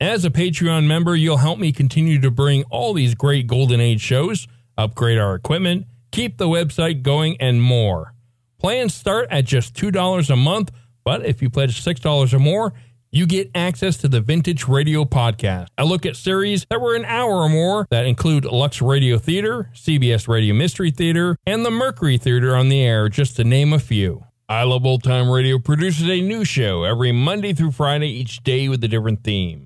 As a Patreon member, you'll help me continue to bring all these great Golden Age shows, upgrade our equipment, keep the website going, and more. Plans start at just $2 a month, but if you pledge $6 or more, you get access to the Vintage Radio Podcast. I look at series that were an hour or more that include Lux Radio Theater, CBS Radio Mystery Theater, and the Mercury Theater on the air, just to name a few. I Love Old Time Radio produces a new show every Monday through Friday, each day with a different theme.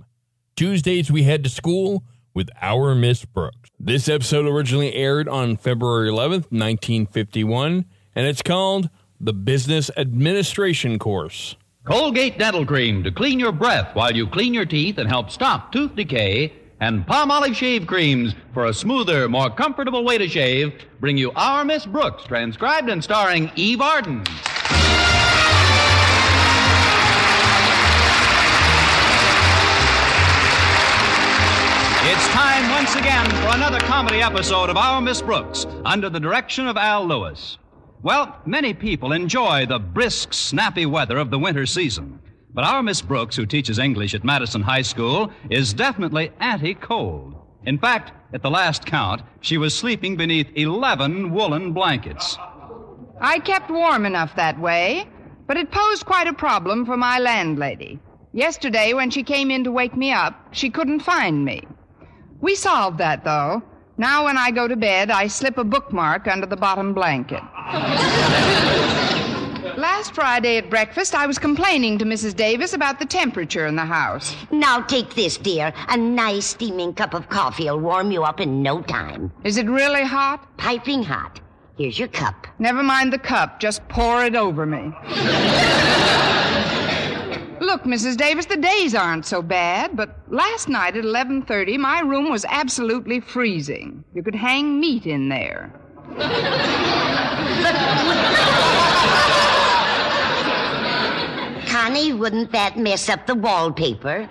Tuesdays, we head to school with Our Miss Brooks. This episode originally aired on February 11th, 1951, and it's called The Business Administration Course. Colgate Dental Cream to clean your breath while you clean your teeth and help stop tooth decay. And Palm Olive Shave Creams for a smoother, more comfortable way to shave bring you Our Miss Brooks, transcribed and starring Eve Arden. Time once again for another comedy episode of Our Miss Brooks under the direction of Al Lewis. Well, many people enjoy the brisk, snappy weather of the winter season. But our Miss Brooks, who teaches English at Madison High School, is definitely anti cold. In fact, at the last count, she was sleeping beneath 11 woolen blankets. I kept warm enough that way, but it posed quite a problem for my landlady. Yesterday, when she came in to wake me up, she couldn't find me. We solved that, though. Now, when I go to bed, I slip a bookmark under the bottom blanket. Last Friday at breakfast, I was complaining to Mrs. Davis about the temperature in the house. Now take this, dear. A nice steaming cup of coffee will warm you up in no time. Is it really hot? Piping hot. Here's your cup. Never mind the cup, just pour it over me. Look, Mrs. Davis, the days aren't so bad, but last night at 11:30 my room was absolutely freezing. You could hang meat in there. Connie, wouldn't that mess up the wallpaper?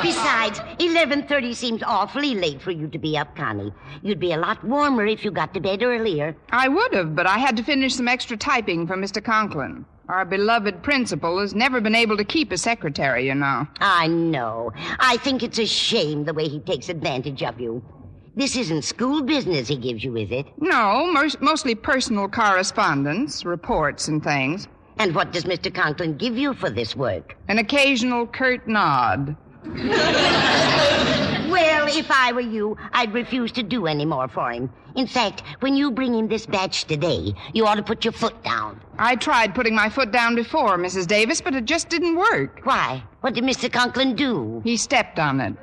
Besides, 11:30 seems awfully late for you to be up, Connie. You'd be a lot warmer if you got to bed earlier. I would have, but I had to finish some extra typing for Mr. Conklin. Our beloved principal has never been able to keep a secretary, you know. I know. I think it's a shame the way he takes advantage of you. This isn't school business he gives you, is it? No, most, mostly personal correspondence, reports, and things. And what does Mr. Conklin give you for this work? An occasional curt nod. Well, if I were you, I'd refuse to do any more for him. In fact, when you bring him this batch today, you ought to put your foot down. I tried putting my foot down before, Mrs. Davis, but it just didn't work. Why? What did Mr. Conklin do? He stepped on it.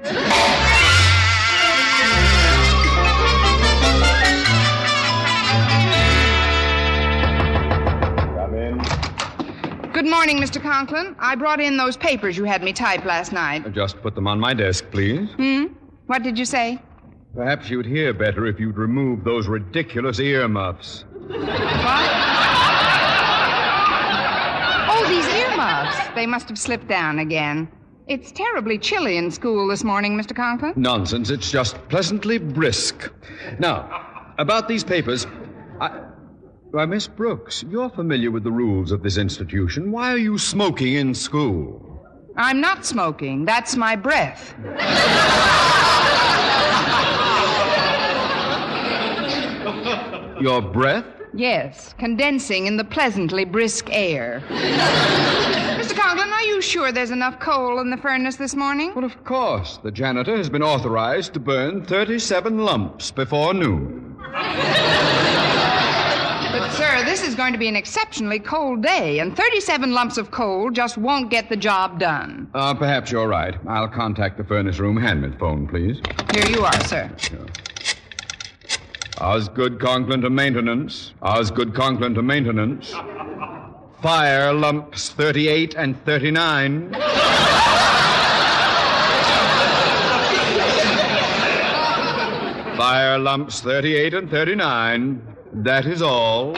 Come in. Good morning, Mr. Conklin. I brought in those papers you had me type last night. Just put them on my desk, please. Hmm? What did you say? Perhaps you'd hear better if you'd remove those ridiculous earmuffs. Oh, these earmuffs. They must have slipped down again. It's terribly chilly in school this morning, Mr. Conklin. Nonsense. It's just pleasantly brisk. Now, about these papers. I. Why, Miss Brooks, you're familiar with the rules of this institution. Why are you smoking in school? I'm not smoking. That's my breath. Your breath? Yes, condensing in the pleasantly brisk air. Mr. Conklin, are you sure there's enough coal in the furnace this morning? Well, of course. The janitor has been authorized to burn 37 lumps before noon. But, sir, this is going to be an exceptionally cold day, and 37 lumps of coal just won't get the job done. Uh, perhaps you're right. I'll contact the furnace room. Hand me the phone, please. Here you are, sir. Osgood Conklin to maintenance. Osgood Conklin to maintenance. Fire lumps 38 and 39. Fire lumps 38 and 39. That is all.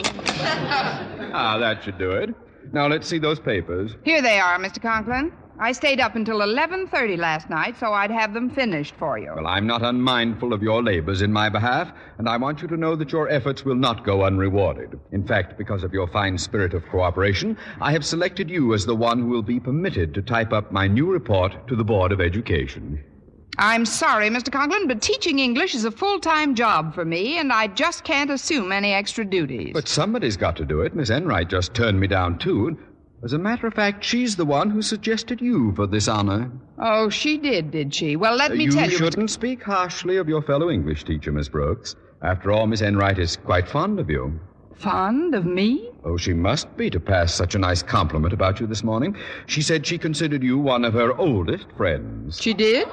Ah, that should do it. Now let's see those papers. Here they are, Mr. Conklin. I stayed up until 11:30 last night so I'd have them finished for you. Well, I'm not unmindful of your labors in my behalf, and I want you to know that your efforts will not go unrewarded. In fact, because of your fine spirit of cooperation, I have selected you as the one who will be permitted to type up my new report to the Board of Education. I'm sorry, Mr. Conklin, but teaching English is a full-time job for me, and I just can't assume any extra duties. But somebody's got to do it. Miss Enright just turned me down, too. As a matter of fact, she's the one who suggested you for this honor. Oh, she did, did she? Well, let me you tell you. You shouldn't speak harshly of your fellow English teacher, Miss Brooks. After all, Miss Enright is quite fond of you. Fond of me? Oh, she must be to pass such a nice compliment about you this morning. She said she considered you one of her oldest friends. She did?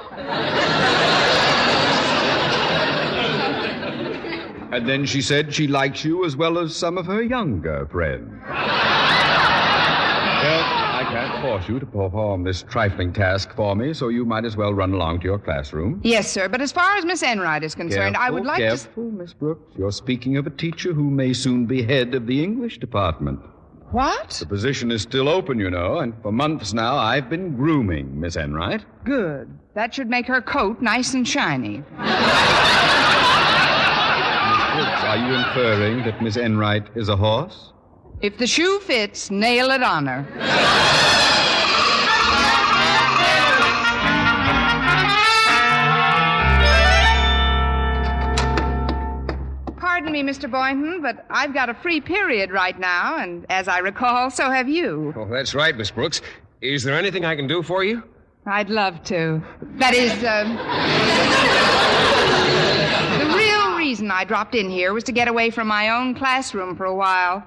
And then she said she likes you as well as some of her younger friends. Well, I ah! can't force you to perform this trifling task for me, so you might as well run along to your classroom. Yes, sir. But as far as Miss Enright is concerned, I would like to. careful, Miss Brooks. You're speaking of a teacher who may soon be head of the English department. What? The position is still open, you know, and for months now I've been grooming Miss Enright. Good. That should make her coat nice and shiny. Miss Brooks, are you inferring that Miss Enright is a horse? If the shoe fits, nail it on her. Pardon me, Mr. Boynton, but I've got a free period right now, and as I recall, so have you. Oh, that's right, Miss Brooks. Is there anything I can do for you? I'd love to. That is, uh, the real reason I dropped in here was to get away from my own classroom for a while.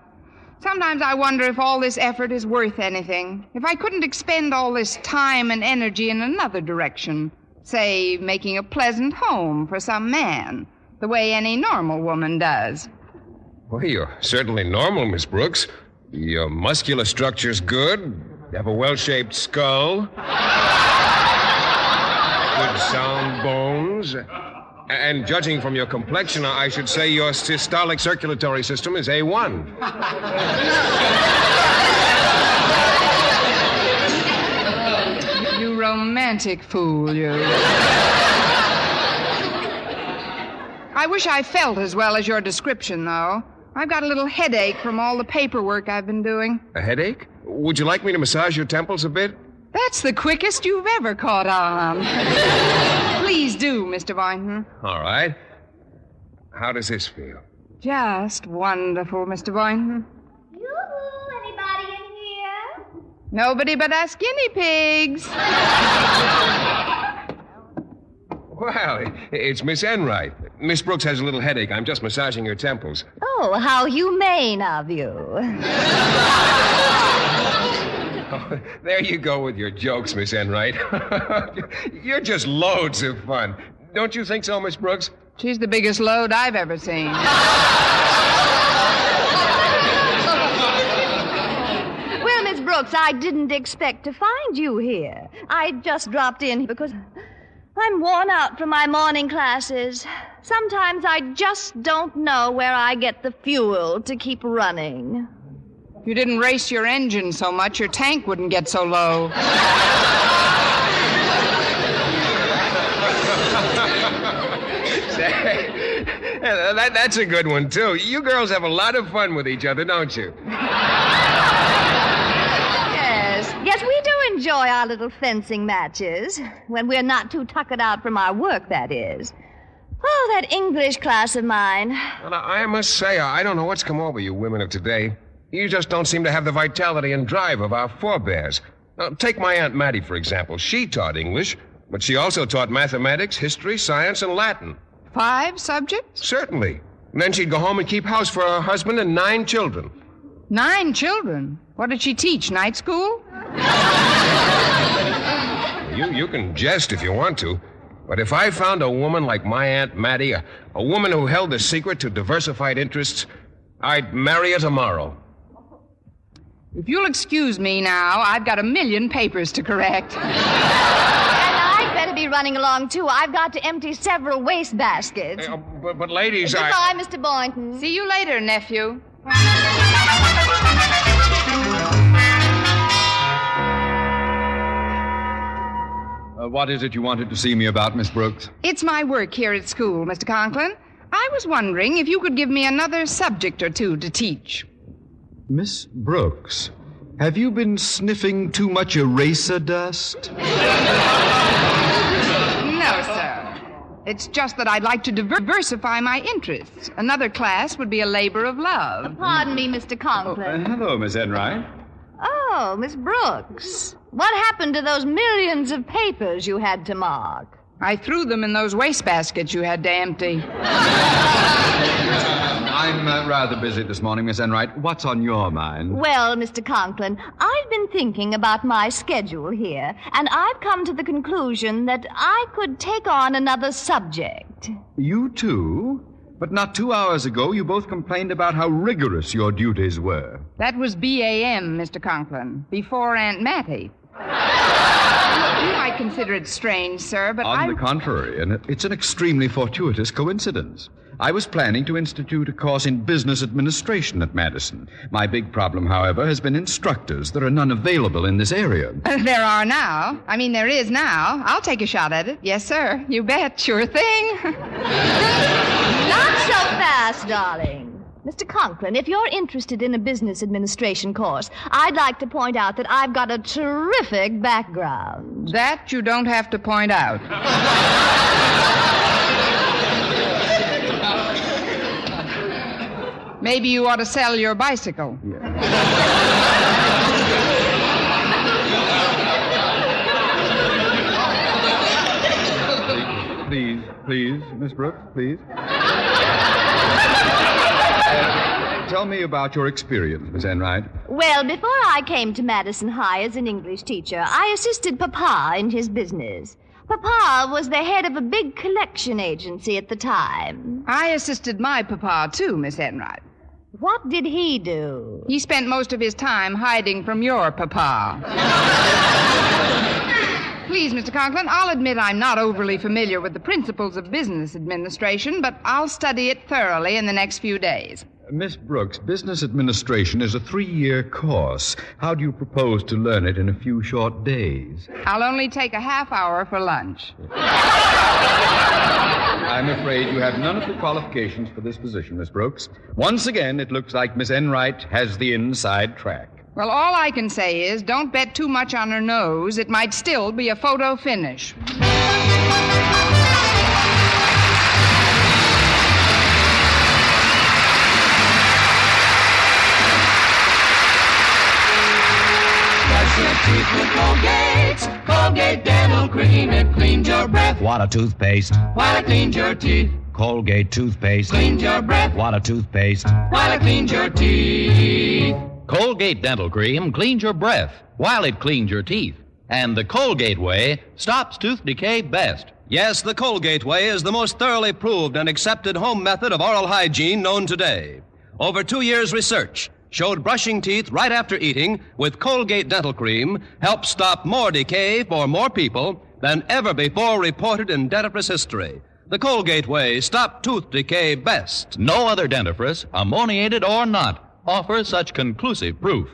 Sometimes I wonder if all this effort is worth anything. If I couldn't expend all this time and energy in another direction. Say, making a pleasant home for some man, the way any normal woman does. Well, you're certainly normal, Miss Brooks. Your muscular structure's good. You have a well shaped skull. Good sound bones. And judging from your complexion, I should say your systolic circulatory system is A1. You romantic fool, you. I wish I felt as well as your description, though. I've got a little headache from all the paperwork I've been doing. A headache? Would you like me to massage your temples a bit? That's the quickest you've ever caught on. Please do, Mr. Boynton. All right. How does this feel? Just wonderful, Mr. Boynton. Yoo-hoo! Anybody in here? Nobody but us guinea pigs. Well, it's Miss Enright. Miss Brooks has a little headache. I'm just massaging her temples. Oh, how humane of you. There you go with your jokes, Miss Enright. You're just loads of fun. Don't you think so, Miss Brooks? She's the biggest load I've ever seen. Well, Miss Brooks, I didn't expect to find you here. I just dropped in because I'm worn out from my morning classes. Sometimes I just don't know where I get the fuel to keep running. If you didn't race your engine so much, your tank wouldn't get so low. that, that's a good one, too. You girls have a lot of fun with each other, don't you? Yes, yes, we do enjoy our little fencing matches. When we're not too tuckered out from our work, that is. Oh, that English class of mine. Well, I must say, I don't know what's come over you women of today. You just don't seem to have the vitality and drive of our forebears. Now, take my Aunt Mattie, for example. She taught English, but she also taught mathematics, history, science, and Latin. Five subjects? Certainly. And then she'd go home and keep house for her husband and nine children. Nine children. What did she teach? Night school? You, you can jest if you want to. But if I found a woman like my Aunt Mattie, a, a woman who held the secret to diversified interests, I'd marry her tomorrow. If you'll excuse me now, I've got a million papers to correct. And I'd better be running along, too. I've got to empty several waste baskets. Uh, but, but, ladies, I. Goodbye, Mr. Boynton. See you later, nephew. Uh, what is it you wanted to see me about, Miss Brooks? It's my work here at school, Mr. Conklin. I was wondering if you could give me another subject or two to teach. Miss Brooks, have you been sniffing too much eraser dust? No, sir. It's just that I'd like to diver- diversify my interests. Another class would be a labor of love. Pardon me, Mr. Conklin. Oh, uh, hello, Miss Enright. Oh, Miss Brooks. What happened to those millions of papers you had to mark? I threw them in those wastebaskets you had to empty. I'm uh, rather busy this morning, Miss Enright. What's on your mind? Well, Mr. Conklin, I've been thinking about my schedule here, and I've come to the conclusion that I could take on another subject. You too? But not two hours ago, you both complained about how rigorous your duties were. That was BAM, Mr. Conklin, before Aunt Mattie. you might consider it strange, sir, but On I. the contrary, and it's an extremely fortuitous coincidence. I was planning to institute a course in business administration at Madison. My big problem, however, has been instructors. There are none available in this area. There are now. I mean, there is now. I'll take a shot at it. Yes, sir. You bet. Sure thing. Not so fast, darling. Mr. Conklin, if you're interested in a business administration course, I'd like to point out that I've got a terrific background. that you don't have to point out. Maybe you ought to sell your bicycle. Please, please, Miss Brooks, please. Tell me about your experience, Miss Enright. Well, before I came to Madison High as an English teacher, I assisted Papa in his business. Papa was the head of a big collection agency at the time. I assisted my papa, too, Miss Enright. What did he do? He spent most of his time hiding from your papa. Please, Mr. Conklin, I'll admit I'm not overly familiar with the principles of business administration, but I'll study it thoroughly in the next few days. Miss Brooks, business administration is a three year course. How do you propose to learn it in a few short days? I'll only take a half hour for lunch. I'm afraid you have none of the qualifications for this position, Miss Brooks. Once again, it looks like Miss Enright has the inside track. Well, all I can say is don't bet too much on her nose. It might still be a photo finish. Colgate, Colgate Dental Cream, it cleans your breath What a toothpaste. while it cleans your teeth. Colgate toothpaste. Cleans your breath What a toothpaste. while it cleans your teeth. Colgate Dental Cream cleans your breath while it cleans your teeth. And the Colgate way stops tooth decay best. Yes, the Colgate way is the most thoroughly proved and accepted home method of oral hygiene known today. Over two years' research showed brushing teeth right after eating with Colgate Dental Cream helps stop more decay for more people than ever before reported in dentifrice history. The Colgate way stopped tooth decay best. No other dentifrice, ammoniated or not, offers such conclusive proof.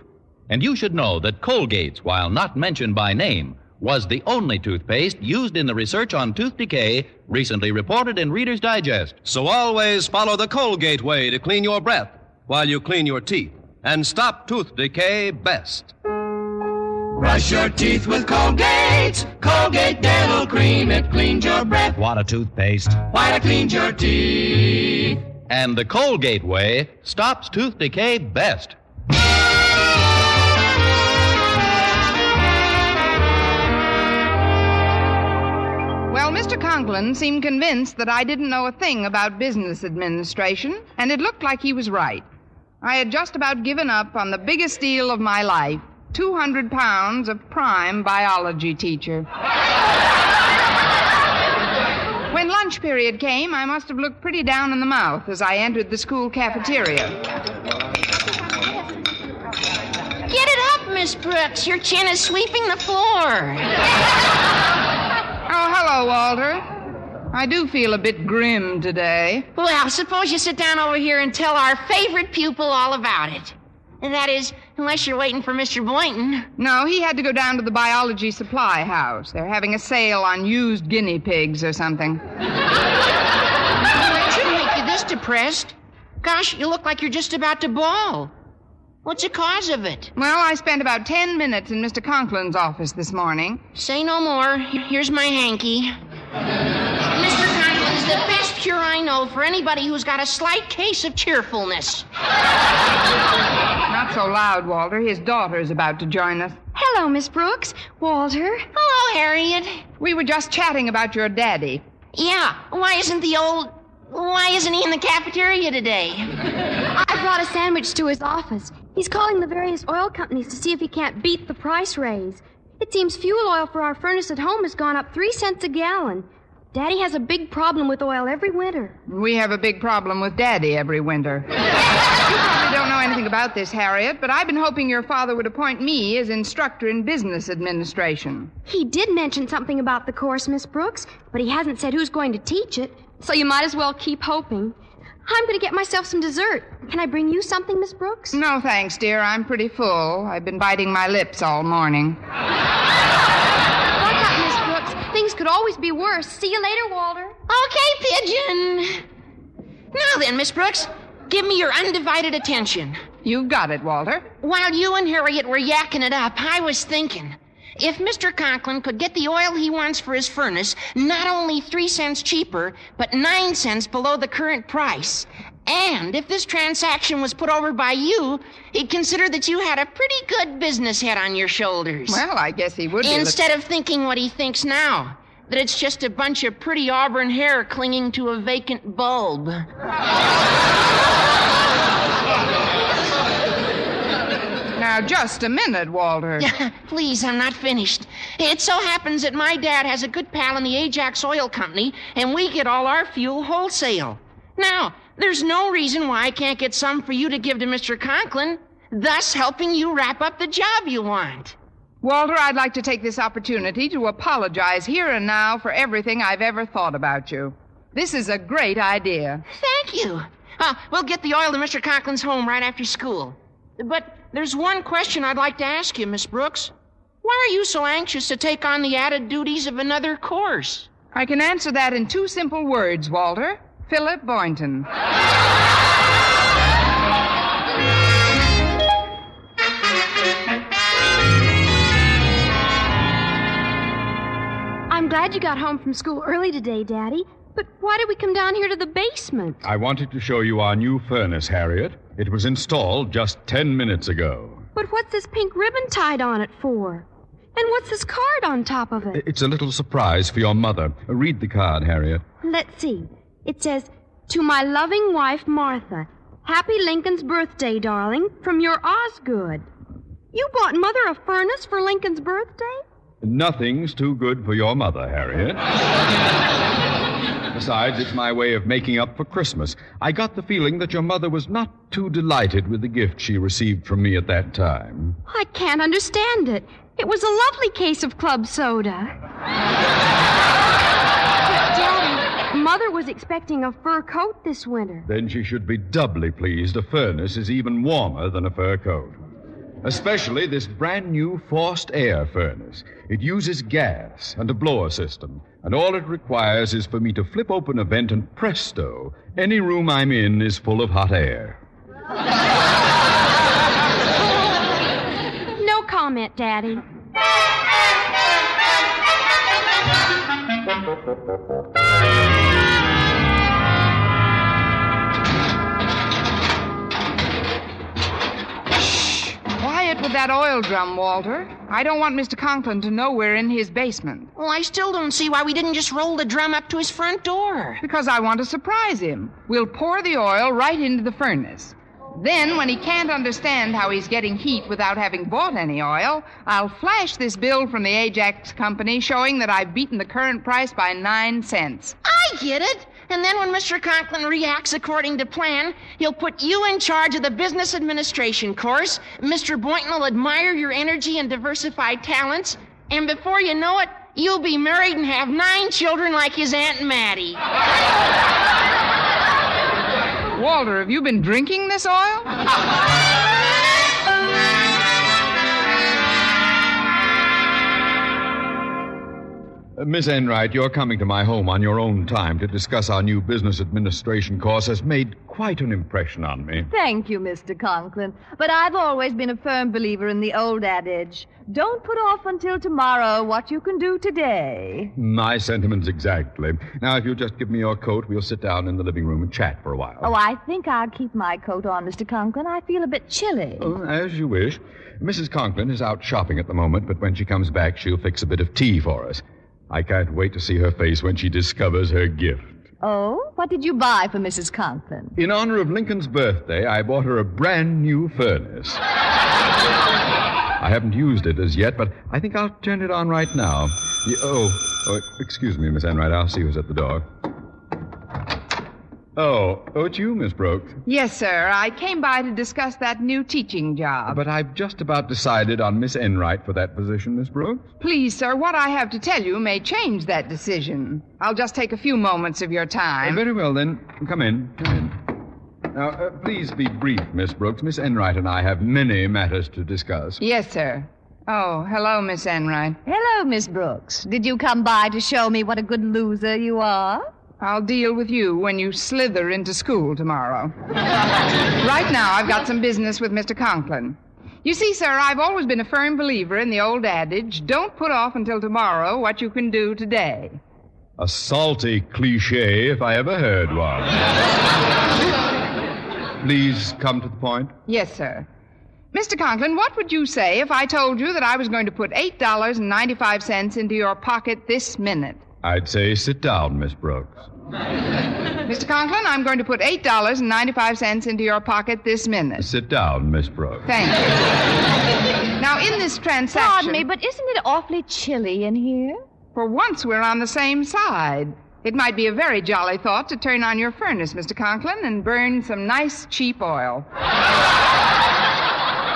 And you should know that Colgate's, while not mentioned by name, was the only toothpaste used in the research on tooth decay recently reported in Reader's Digest. So always follow the Colgate way to clean your breath while you clean your teeth and stop tooth decay best. Brush your teeth with Colgate. Colgate Dental Cream. It cleans your breath. What a toothpaste. While it cleans your teeth. And the Colgate way stops tooth decay best. Well, Mr. Conklin seemed convinced that I didn't know a thing about business administration, and it looked like he was right. I had just about given up on the biggest deal of my life 200 pounds of prime biology teacher. when lunch period came, I must have looked pretty down in the mouth as I entered the school cafeteria. Get it up, Miss Brooks. Your chin is sweeping the floor. Oh, hello, Walter. I do feel a bit grim today. Well, suppose you sit down over here and tell our favorite pupil all about it. And that is, unless you're waiting for Mr. Boynton. No, he had to go down to the biology supply house. They're having a sale on used guinea pigs or something. It shouldn't make you this depressed. Gosh, you look like you're just about to bawl. What's the cause of it? Well, I spent about ten minutes in Mr. Conklin's office this morning. Say no more. Here's my hanky. Mr. Conklin's the best cure I know for anybody who's got a slight case of cheerfulness. Not so loud, Walter. His daughter's about to join us. Hello, Miss Brooks. Walter. Hello, Harriet. We were just chatting about your daddy. Yeah, why isn't the old. Why isn't he in the cafeteria today? I brought a sandwich to his office. He's calling the various oil companies to see if he can't beat the price raise. It seems fuel oil for our furnace at home has gone up three cents a gallon. Daddy has a big problem with oil every winter. We have a big problem with Daddy every winter. you probably don't know anything about this, Harriet, but I've been hoping your father would appoint me as instructor in business administration. He did mention something about the course, Miss Brooks, but he hasn't said who's going to teach it, so you might as well keep hoping. I'm going to get myself some dessert. Can I bring you something, Miss Brooks? No, thanks, dear. I'm pretty full. I've been biting my lips all morning. Why not, Miss Brooks? Things could always be worse. See you later, Walter. Okay, Pigeon. Now then, Miss Brooks, give me your undivided attention. You've got it, Walter. While you and Harriet were yakking it up, I was thinking. If Mr. Conklin could get the oil he wants for his furnace not only three cents cheaper, but nine cents below the current price, and if this transaction was put over by you, he'd consider that you had a pretty good business head on your shoulders. Well, I guess he would be. Instead of thinking what he thinks now, that it's just a bunch of pretty auburn hair clinging to a vacant bulb. Now, just a minute, Walter. Please, I'm not finished. It so happens that my dad has a good pal in the Ajax Oil Company, and we get all our fuel wholesale. Now, there's no reason why I can't get some for you to give to Mr. Conklin, thus helping you wrap up the job you want. Walter, I'd like to take this opportunity to apologize here and now for everything I've ever thought about you. This is a great idea. Thank you. Uh, we'll get the oil to Mr. Conklin's home right after school. But there's one question I'd like to ask you, Miss Brooks. Why are you so anxious to take on the added duties of another course? I can answer that in two simple words, Walter. Philip Boynton. I'm glad you got home from school early today, Daddy. But why did we come down here to the basement? I wanted to show you our new furnace, Harriet. It was installed just ten minutes ago. But what's this pink ribbon tied on it for? And what's this card on top of it? It's a little surprise for your mother. Read the card, Harriet. Let's see. It says, To my loving wife, Martha. Happy Lincoln's birthday, darling, from your Osgood. You bought Mother a furnace for Lincoln's birthday? Nothing's too good for your mother, Harriet. Besides, it's my way of making up for Christmas. I got the feeling that your mother was not too delighted with the gift she received from me at that time. I can't understand it. It was a lovely case of club soda. Daddy, Mother was expecting a fur coat this winter. Then she should be doubly pleased. A furnace is even warmer than a fur coat. Especially this brand new forced air furnace. It uses gas and a blower system, and all it requires is for me to flip open a vent, and presto, any room I'm in is full of hot air. No comment, Daddy. Quiet with that oil drum, Walter. I don't want Mr. Conklin to know we're in his basement. Well, I still don't see why we didn't just roll the drum up to his front door. Because I want to surprise him. We'll pour the oil right into the furnace. Then, when he can't understand how he's getting heat without having bought any oil, I'll flash this bill from the Ajax Company showing that I've beaten the current price by nine cents. I get it. And then when Mr. Conklin reacts according to plan, he'll put you in charge of the business administration course. Mr. Boynton will admire your energy and diversified talents. And before you know it, you'll be married and have nine children like his Aunt Mattie. Walter, have you been drinking this oil? Uh, Miss Enright, your coming to my home on your own time to discuss our new business administration course has made quite an impression on me. Thank you, Mr. Conklin. But I've always been a firm believer in the old adage don't put off until tomorrow what you can do today. My sentiments exactly. Now, if you'll just give me your coat, we'll sit down in the living room and chat for a while. Oh, I think I'll keep my coat on, Mr. Conklin. I feel a bit chilly. Oh, as you wish. Mrs. Conklin is out shopping at the moment, but when she comes back, she'll fix a bit of tea for us. I can't wait to see her face when she discovers her gift. Oh, what did you buy for Mrs. Conklin? In honor of Lincoln's birthday, I bought her a brand new furnace. I haven't used it as yet, but I think I'll turn it on right now. Ye- oh, oh, excuse me, Miss Enright. I'll see who's at the door. Oh, oh, it's you, Miss Brooks. Yes, sir. I came by to discuss that new teaching job. But I've just about decided on Miss Enright for that position, Miss Brooks. Please, sir, what I have to tell you may change that decision. I'll just take a few moments of your Uh, time. very well, then. Come in. Come in. Now, uh, please be brief, Miss Brooks. Miss Enright and I have many matters to discuss. Yes, sir. Oh, hello, Miss Enright. Hello, Miss Brooks. Did you come by to show me what a good loser you are? I'll deal with you when you slither into school tomorrow. right now, I've got some business with Mr. Conklin. You see, sir, I've always been a firm believer in the old adage don't put off until tomorrow what you can do today. A salty cliche, if I ever heard one. Please come to the point. Yes, sir. Mr. Conklin, what would you say if I told you that I was going to put $8.95 into your pocket this minute? I'd say sit down, Miss Brooks. Mr. Conklin, I'm going to put $8.95 into your pocket this minute. Sit down, Miss Brooks. Thank you. Now, in this transaction. Pardon me, but isn't it awfully chilly in here? For once, we're on the same side. It might be a very jolly thought to turn on your furnace, Mr. Conklin, and burn some nice, cheap oil.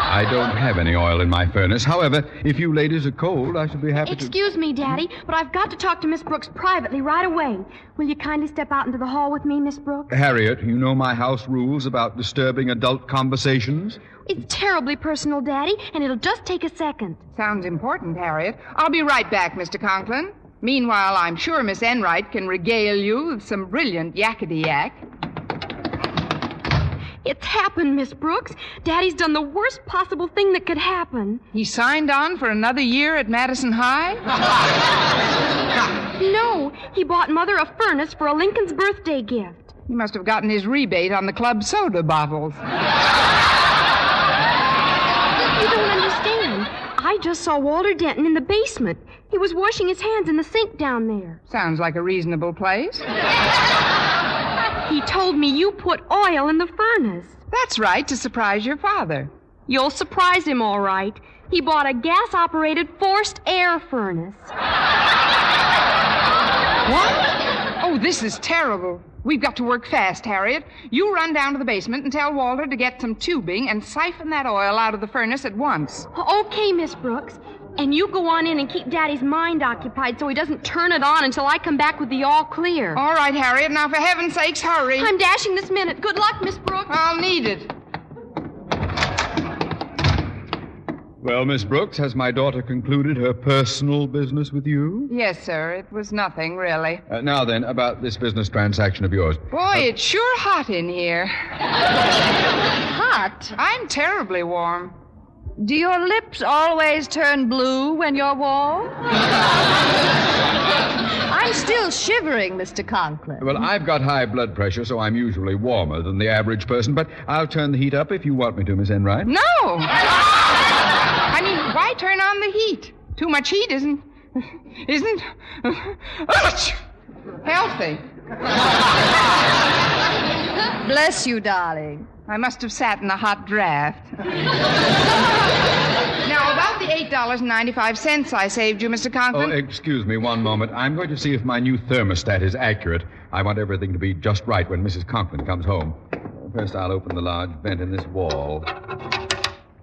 I don't have any oil in my furnace. However, if you ladies are cold, I should be happy to. Excuse me, Daddy, but I've got to talk to Miss Brooks privately right away. Will you kindly step out into the hall with me, Miss Brooks? Harriet, you know my house rules about disturbing adult conversations. It's terribly personal, Daddy, and it'll just take a second. Sounds important, Harriet. I'll be right back, Mr. Conklin. Meanwhile, I'm sure Miss Enright can regale you with some brilliant yakety yak. It's happened, Miss Brooks. Daddy's done the worst possible thing that could happen. He signed on for another year at Madison High? No, he bought Mother a furnace for a Lincoln's birthday gift. He must have gotten his rebate on the club soda bottles. You don't understand. I just saw Walter Denton in the basement. He was washing his hands in the sink down there. Sounds like a reasonable place. He told me you put oil in the furnace. That's right, to surprise your father. You'll surprise him, all right. He bought a gas operated forced air furnace. What? Oh, this is terrible. We've got to work fast, Harriet. You run down to the basement and tell Walter to get some tubing and siphon that oil out of the furnace at once. Okay, Miss Brooks. And you go on in and keep Daddy's mind occupied so he doesn't turn it on until I come back with the all clear. All right, Harriet. Now, for heaven's sakes, hurry. I'm dashing this minute. Good luck, Miss Brooks. I'll need it. Well, Miss Brooks, has my daughter concluded her personal business with you? Yes, sir. It was nothing, really. Uh, now then, about this business transaction of yours. Boy, it's sure hot in here. Hot? I'm terribly warm. Do your lips always turn blue when you're warm? I'm still shivering, Mr. Conklin. Well, I've got high blood pressure, so I'm usually warmer than the average person, but I'll turn the heat up if you want me to, Miss Enright. No! I mean, why turn on the heat? Too much heat isn't. isn't. healthy. Bless you, darling. I must have sat in a hot draft. now, about the $8.95 I saved you, Mr. Conklin. Oh, excuse me one moment. I'm going to see if my new thermostat is accurate. I want everything to be just right when Mrs. Conklin comes home. First, I'll open the large vent in this wall.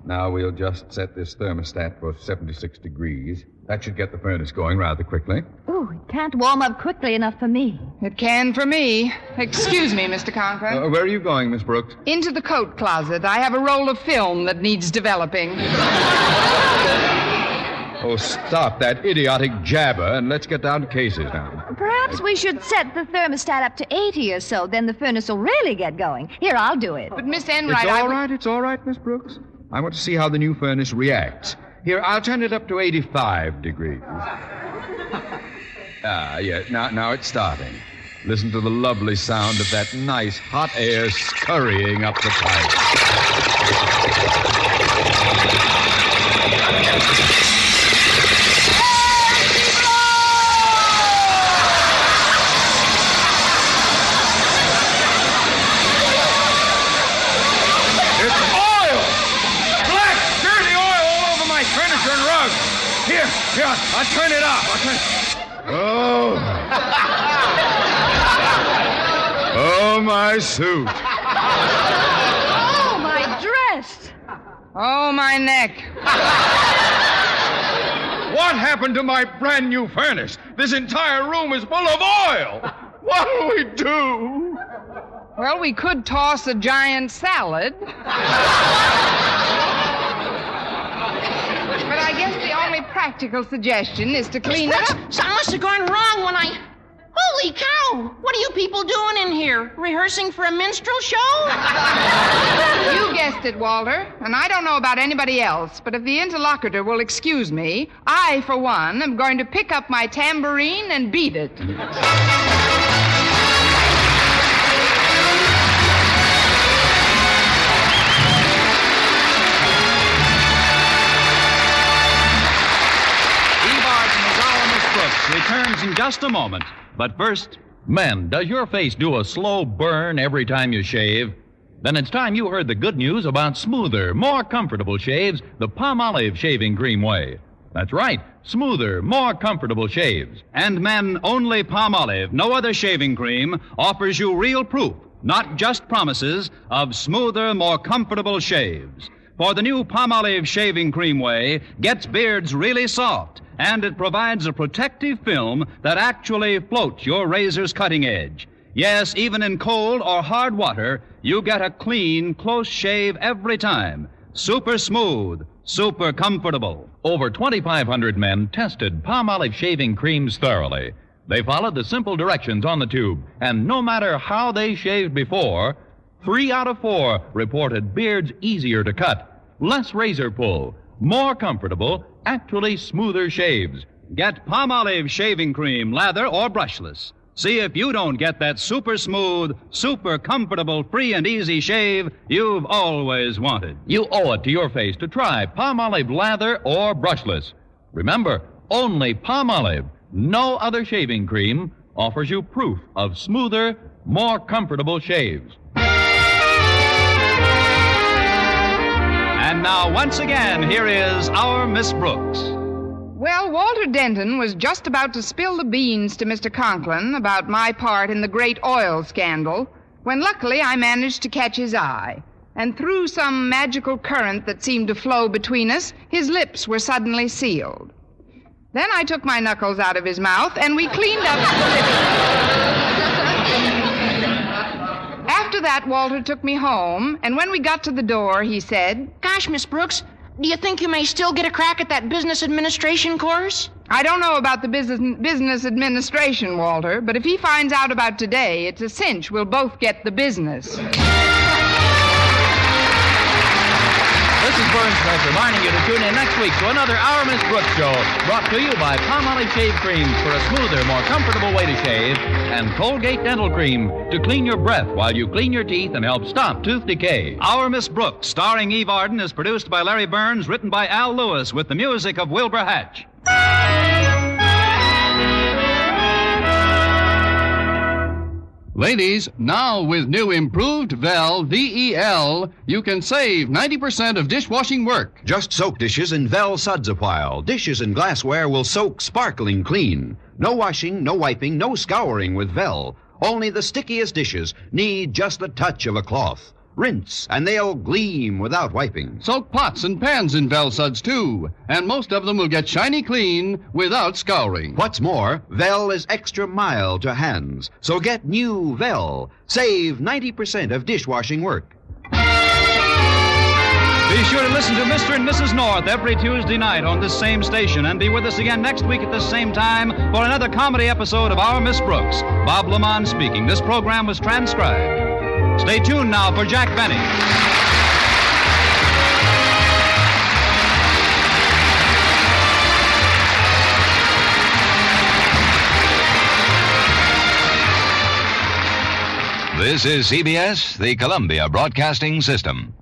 Now we'll just set this thermostat for 76 degrees. That should get the furnace going rather quickly. Ooh, it can't warm up quickly enough for me. It can for me. Excuse me, Mr. Conklin. Uh, where are you going, Miss Brooks? Into the coat closet. I have a roll of film that needs developing. Oh, stop that idiotic jabber and let's get down to cases now. Perhaps we should set the thermostat up to 80 or so, then the furnace will really get going. Here, I'll do it. But, Miss It's Enright, all I. right, it's all right, Miss Brooks. I want to see how the new furnace reacts. Here, I'll turn it up to 85 degrees. Ah, yeah, now, now it's starting. Listen to the lovely sound of that nice hot air scurrying up the pipe. Here, here, I'll turn it off. I'll turn Oh. oh, my suit. Oh, my dress. Oh, my neck. What happened to my brand new furnace? This entire room is full of oil. What'll we do? Well, we could toss a giant salad. but I guess the only practical suggestion is to clean up. Something must have gone wrong when I. Holy cow! What are you people doing in here? Rehearsing for a minstrel show? You guessed it, Walter. And I don't know about anybody else, but if the interlocutor will excuse me, I, for one, am going to pick up my tambourine and beat it. Returns in just a moment. But first, Men, does your face do a slow burn every time you shave? Then it's time you heard the good news about smoother, more comfortable shaves the Palmolive shaving cream way. That's right, smoother, more comfortable shaves. and men, only Palmolive, no other shaving cream, offers you real proof, not just promises, of smoother, more comfortable shaves. For the new Palmolive shaving cream way gets beards really soft, and it provides a protective film that actually floats your razor's cutting edge. Yes, even in cold or hard water, you get a clean, close shave every time. Super smooth, super comfortable. Over 2,500 men tested Palmolive shaving creams thoroughly. They followed the simple directions on the tube, and no matter how they shaved before, three out of four reported beards easier to cut, less razor pull, more comfortable, actually smoother shaves. Get Palmolive shaving cream, lather or brushless. See if you don't get that super smooth, super comfortable, free and easy shave you've always wanted. You owe it to your face to try Palmolive lather or brushless. Remember, only Palmolive, no other shaving cream, offers you proof of smoother, more comfortable shaves. And now, once again, here is our Miss Brooks. Well, Walter Denton was just about to spill the beans to Mr. Conklin about my part in the great oil scandal when luckily I managed to catch his eye. And through some magical current that seemed to flow between us, his lips were suddenly sealed. Then I took my knuckles out of his mouth and we cleaned up the lips. After that, Walter took me home, and when we got to the door, he said, Gosh, Miss Brooks, do you think you may still get a crack at that business administration course? I don't know about the business, business administration, Walter, but if he finds out about today, it's a cinch we'll both get the business. This is Verne Smith reminding you to tune in next week to another Our Miss Brooks show brought to you by Palmolive Shave Creams for a smoother, more comfortable way to shave and Colgate Dental Cream to clean your breath while you clean your teeth and help stop tooth decay. Our Miss Brooks, starring Eve Arden, is produced by Larry Berns, written by Al Lewis, with the music of Wilbur Hatch. Ladies, now with new improved Vel VEL, you can save 90% of dishwashing work. Just soak dishes in Vel suds a while. Dishes and glassware will soak sparkling clean. No washing, no wiping, no scouring with Vel. Only the stickiest dishes need just the touch of a cloth. Rinse, and they'll gleam without wiping. Soak pots and pans in Vel suds too, and most of them will get shiny clean without scouring. What's more, Vel is extra mild to hands, so get new Vel. Save 90% of dishwashing work. Be sure to listen to Mr. and Mrs. North every Tuesday night on this same station and be with us again next week at this same time for another comedy episode of Our Miss Brooks. Bob LeMond speaking. This program was transcribed. Stay tuned now for Jack Benny. This is CBS, the Columbia Broadcasting System.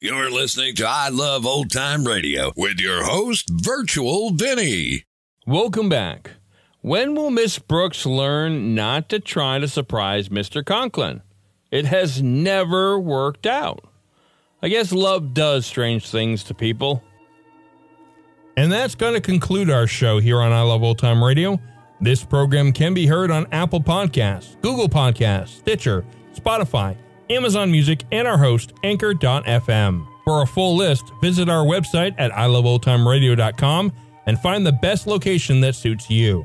You're listening to I Love Old Time Radio with your host, Virtual Vinny. Welcome back. When will Miss Brooks learn not to try to surprise Mr. Conklin? It has never worked out. I guess love does strange things to people. And that's going to conclude our show here on I Love Old Time Radio. This program can be heard on Apple Podcasts, Google Podcasts, Stitcher, Spotify, Amazon Music, and our host, Anchor.fm. For a full list, visit our website at iloveoldtimeradio.com and find the best location that suits you.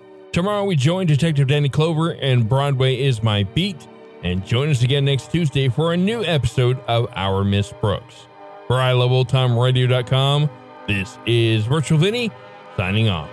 Tomorrow we join Detective Danny Clover and Broadway is My Beat, and join us again next Tuesday for a new episode of Our Miss Brooks. For iloveoldtimeradio.com, this is Virtual Vinny signing off.